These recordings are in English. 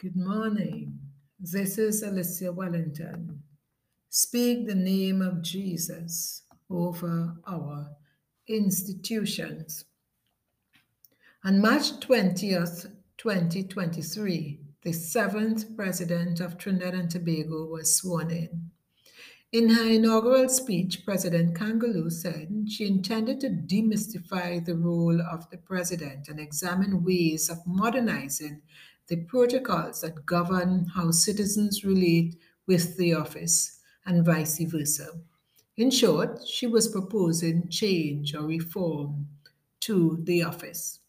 Good morning. This is Alicia Wellington. Speak the name of Jesus over our institutions. On March 20th, 2023, the seventh president of Trinidad and Tobago was sworn in. In her inaugural speech, President Kangaloo said she intended to demystify the role of the president and examine ways of modernizing the protocols that govern how citizens relate with the office and vice versa. In short, she was proposing change or reform to the office.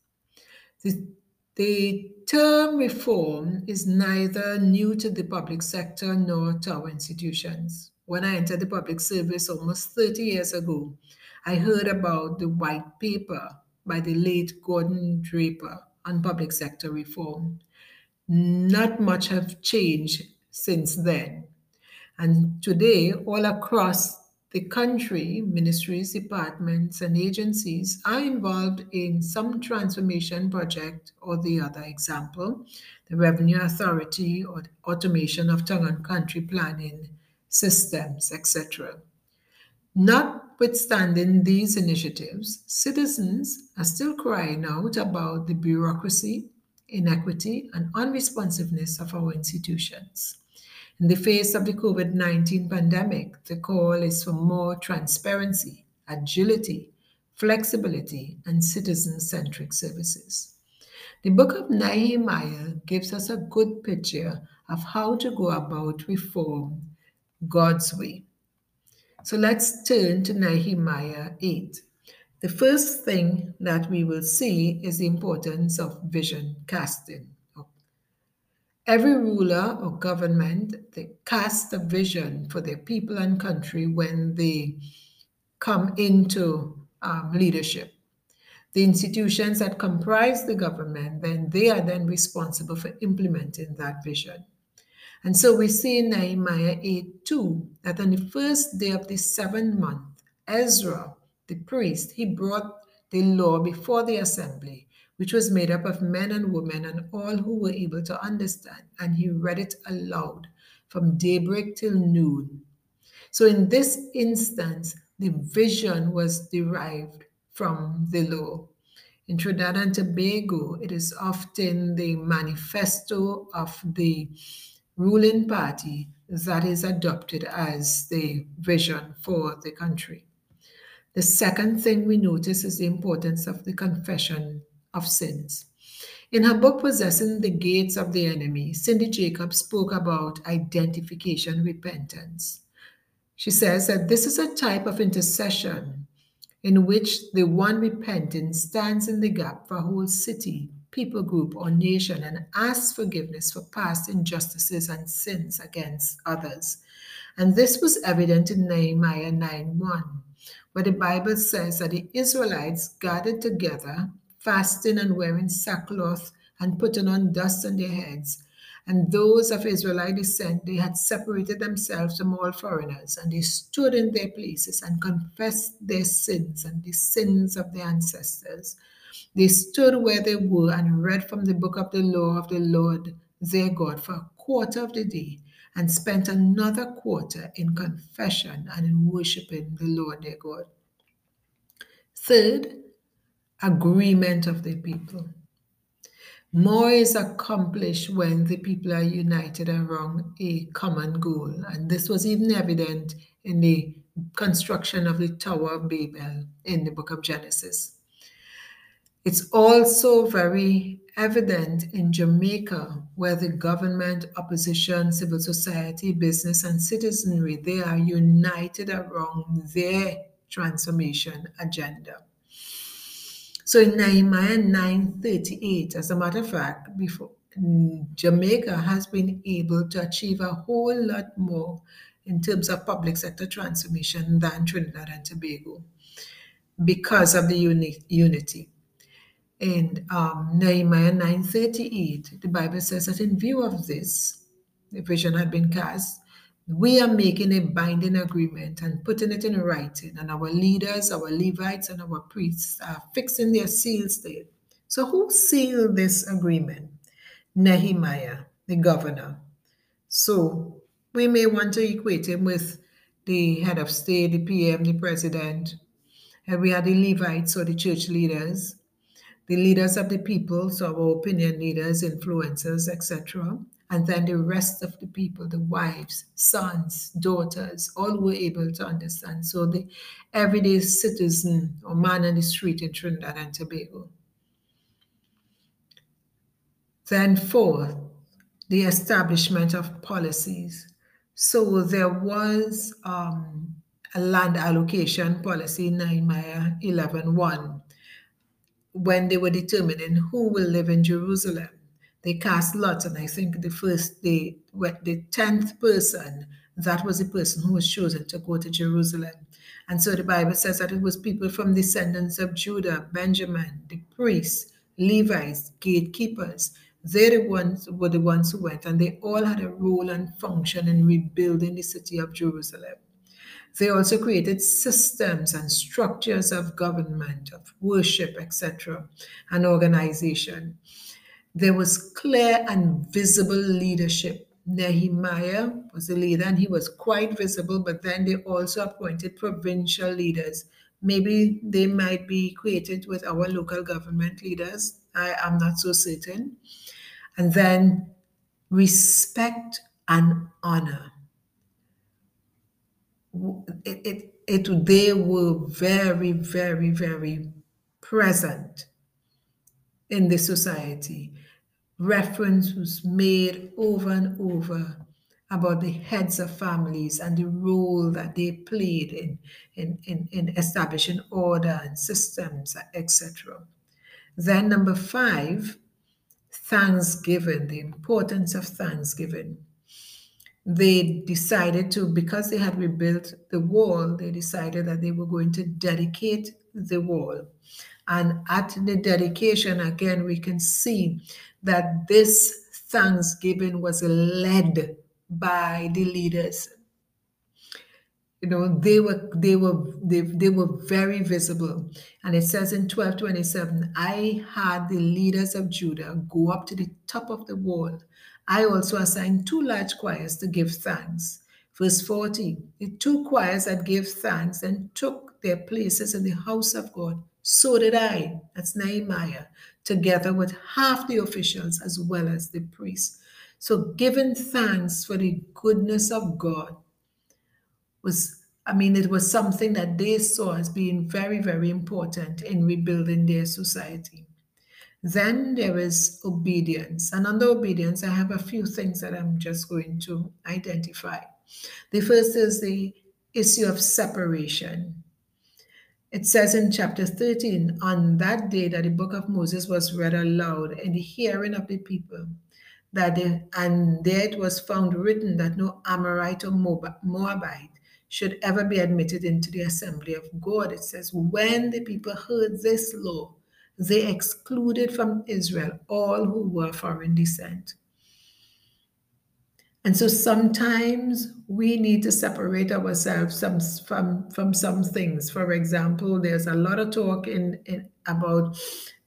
The, the term reform is neither new to the public sector nor to our institutions when I entered the public service almost 30 years ago, I heard about the white paper by the late Gordon Draper on public sector reform. Not much have changed since then. And today, all across the country, ministries, departments, and agencies are involved in some transformation project or the other. Example, the Revenue Authority or automation of town and country planning systems, etc. Notwithstanding these initiatives, citizens are still crying out about the bureaucracy, inequity, and unresponsiveness of our institutions. In the face of the COVID 19 pandemic, the call is for more transparency, agility, flexibility, and citizen centric services. The book of Nehemiah gives us a good picture of how to go about reform God's way. So let's turn to Nehemiah 8. The first thing that we will see is the importance of vision casting. Every ruler or government they cast a vision for their people and country when they come into um, leadership. The institutions that comprise the government, then they are then responsible for implementing that vision. And so we see in Nehemiah 8 2 that on the first day of the seventh month, Ezra, the priest, he brought the law before the assembly, which was made up of men and women and all who were able to understand. And he read it aloud from daybreak till noon. So in this instance, the vision was derived from the law. In Trinidad and Tobago, it is often the manifesto of the ruling party that is adopted as the vision for the country. The second thing we notice is the importance of the confession of sins. In her book, Possessing the Gates of the Enemy, Cindy Jacobs spoke about identification repentance. She says that this is a type of intercession in which the one repenting stands in the gap for a whole city people group or nation and ask forgiveness for past injustices and sins against others. And this was evident in Nehemiah 9 1, where the Bible says that the Israelites gathered together, fasting and wearing sackcloth and putting on dust on their heads. And those of Israelite descent, they had separated themselves from all foreigners, and they stood in their places and confessed their sins and the sins of their ancestors they stood where they were and read from the book of the law of the Lord their God for a quarter of the day and spent another quarter in confession and in worshiping the Lord their God. Third, agreement of the people. More is accomplished when the people are united around a common goal. And this was even evident in the construction of the Tower of Babel in the book of Genesis. It's also very evident in Jamaica, where the government, opposition, civil society, business, and citizenry, they are united around their transformation agenda. So in Nehemiah 9:38, as a matter of fact, before Jamaica has been able to achieve a whole lot more in terms of public sector transformation than Trinidad and Tobago because of the uni- unity in um, Nehemiah 9:38, the Bible says that in view of this, the vision had been cast. We are making a binding agreement and putting it in writing, and our leaders, our Levites, and our priests are fixing their seals there. So, who sealed this agreement? Nehemiah, the governor. So we may want to equate him with the head of state, the PM, the president. And we had the Levites or the church leaders, the leaders of the people, so our opinion leaders, influencers, etc. And then the rest of the people, the wives, sons, daughters, all were able to understand. So the everyday citizen or man on the street in Trinidad and Tobago. Then fourth, the establishment of policies. So there was um, a land allocation policy Nehemiah 11.1 when they were determining who will live in Jerusalem. They cast lots, and I think the first, the, the 10th person, that was the person who was chosen to go to Jerusalem. And so the Bible says that it was people from descendants of Judah, Benjamin, the priests, Levites, gatekeepers, they the ones were the ones who went, and they all had a role and function in rebuilding the city of Jerusalem. They also created systems and structures of government, of worship, etc., and organization. There was clear and visible leadership. Nehemiah was the leader and he was quite visible, but then they also appointed provincial leaders. Maybe they might be created with our local government leaders. I am not so certain. And then respect and honor. It, it, it, they were very, very, very present in the society. Reference was made over and over about the heads of families and the role that they played in, in, in, in establishing order and systems, etc. Then, number five, Thanksgiving, the importance of Thanksgiving. They decided to, because they had rebuilt the wall, they decided that they were going to dedicate the wall. And at the dedication, again, we can see that this Thanksgiving was led by the leaders you know they were they were they, they were very visible and it says in 1227 i had the leaders of judah go up to the top of the wall i also assigned two large choirs to give thanks verse 40 the two choirs that gave thanks and took their places in the house of god so did i that's nehemiah together with half the officials as well as the priests so giving thanks for the goodness of god was I mean, it was something that they saw as being very, very important in rebuilding their society. Then there is obedience. And under obedience, I have a few things that I'm just going to identify. The first is the issue of separation. It says in chapter 13, on that day that the book of Moses was read aloud in the hearing of the people, that they, and there it was found written that no Amorite or Moabite should ever be admitted into the assembly of God. It says, when the people heard this law, they excluded from Israel all who were foreign descent. And so sometimes we need to separate ourselves from, from, from some things. For example, there's a lot of talk in, in about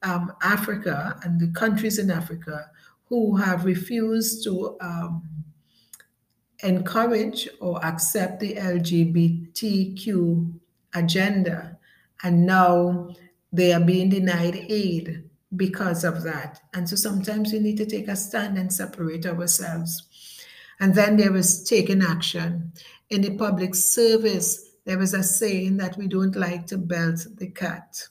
um, Africa and the countries in Africa who have refused to um, encourage or accept the LGBTQ agenda. And now they are being denied aid because of that. And so sometimes we need to take a stand and separate ourselves. And then there was taking action. In the public service, there was a saying that we don't like to belt the cat.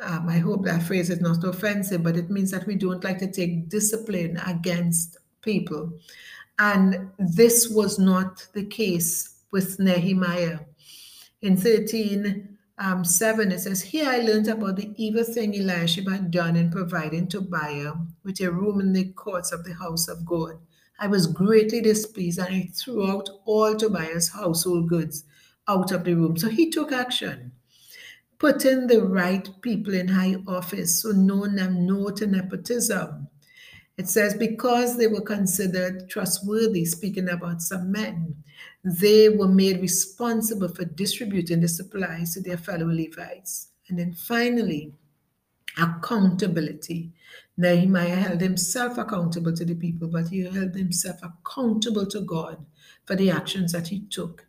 Um, I hope that phrase is not offensive, but it means that we don't like to take discipline against people. And this was not the case with Nehemiah. In 13, um, 7, it says, Here I learned about the evil thing Eliashib had done in providing Tobiah with a room in the courts of the house of God. I was greatly displeased and I threw out all Tobiah's household goods out of the room. So he took action, putting the right people in high office, so no, no to nepotism. It says, because they were considered trustworthy, speaking about some men, they were made responsible for distributing the supplies to their fellow Levites. And then finally, accountability. Nehemiah held himself accountable to the people, but he held himself accountable to God for the actions that he took.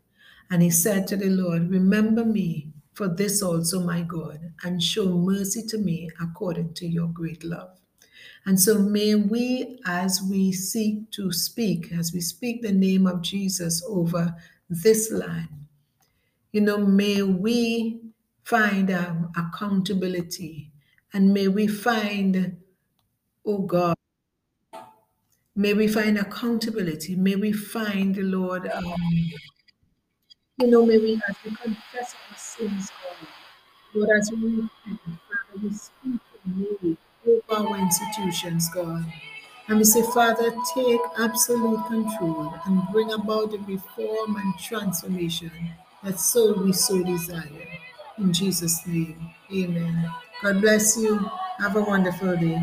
And he said to the Lord, Remember me for this also, my God, and show mercy to me according to your great love. And so may we, as we seek to speak, as we speak the name of Jesus over this land, you know, may we find um, accountability and may we find, oh God, may we find accountability. May we find, the Lord, um, you know, may we, as we confess our sins, God, Lord, as we repent, Father, we speak you over our institutions, God. And we say, Father, take absolute control and bring about the reform and transformation that so we so desire. In Jesus' name, amen. God bless you. Have a wonderful day.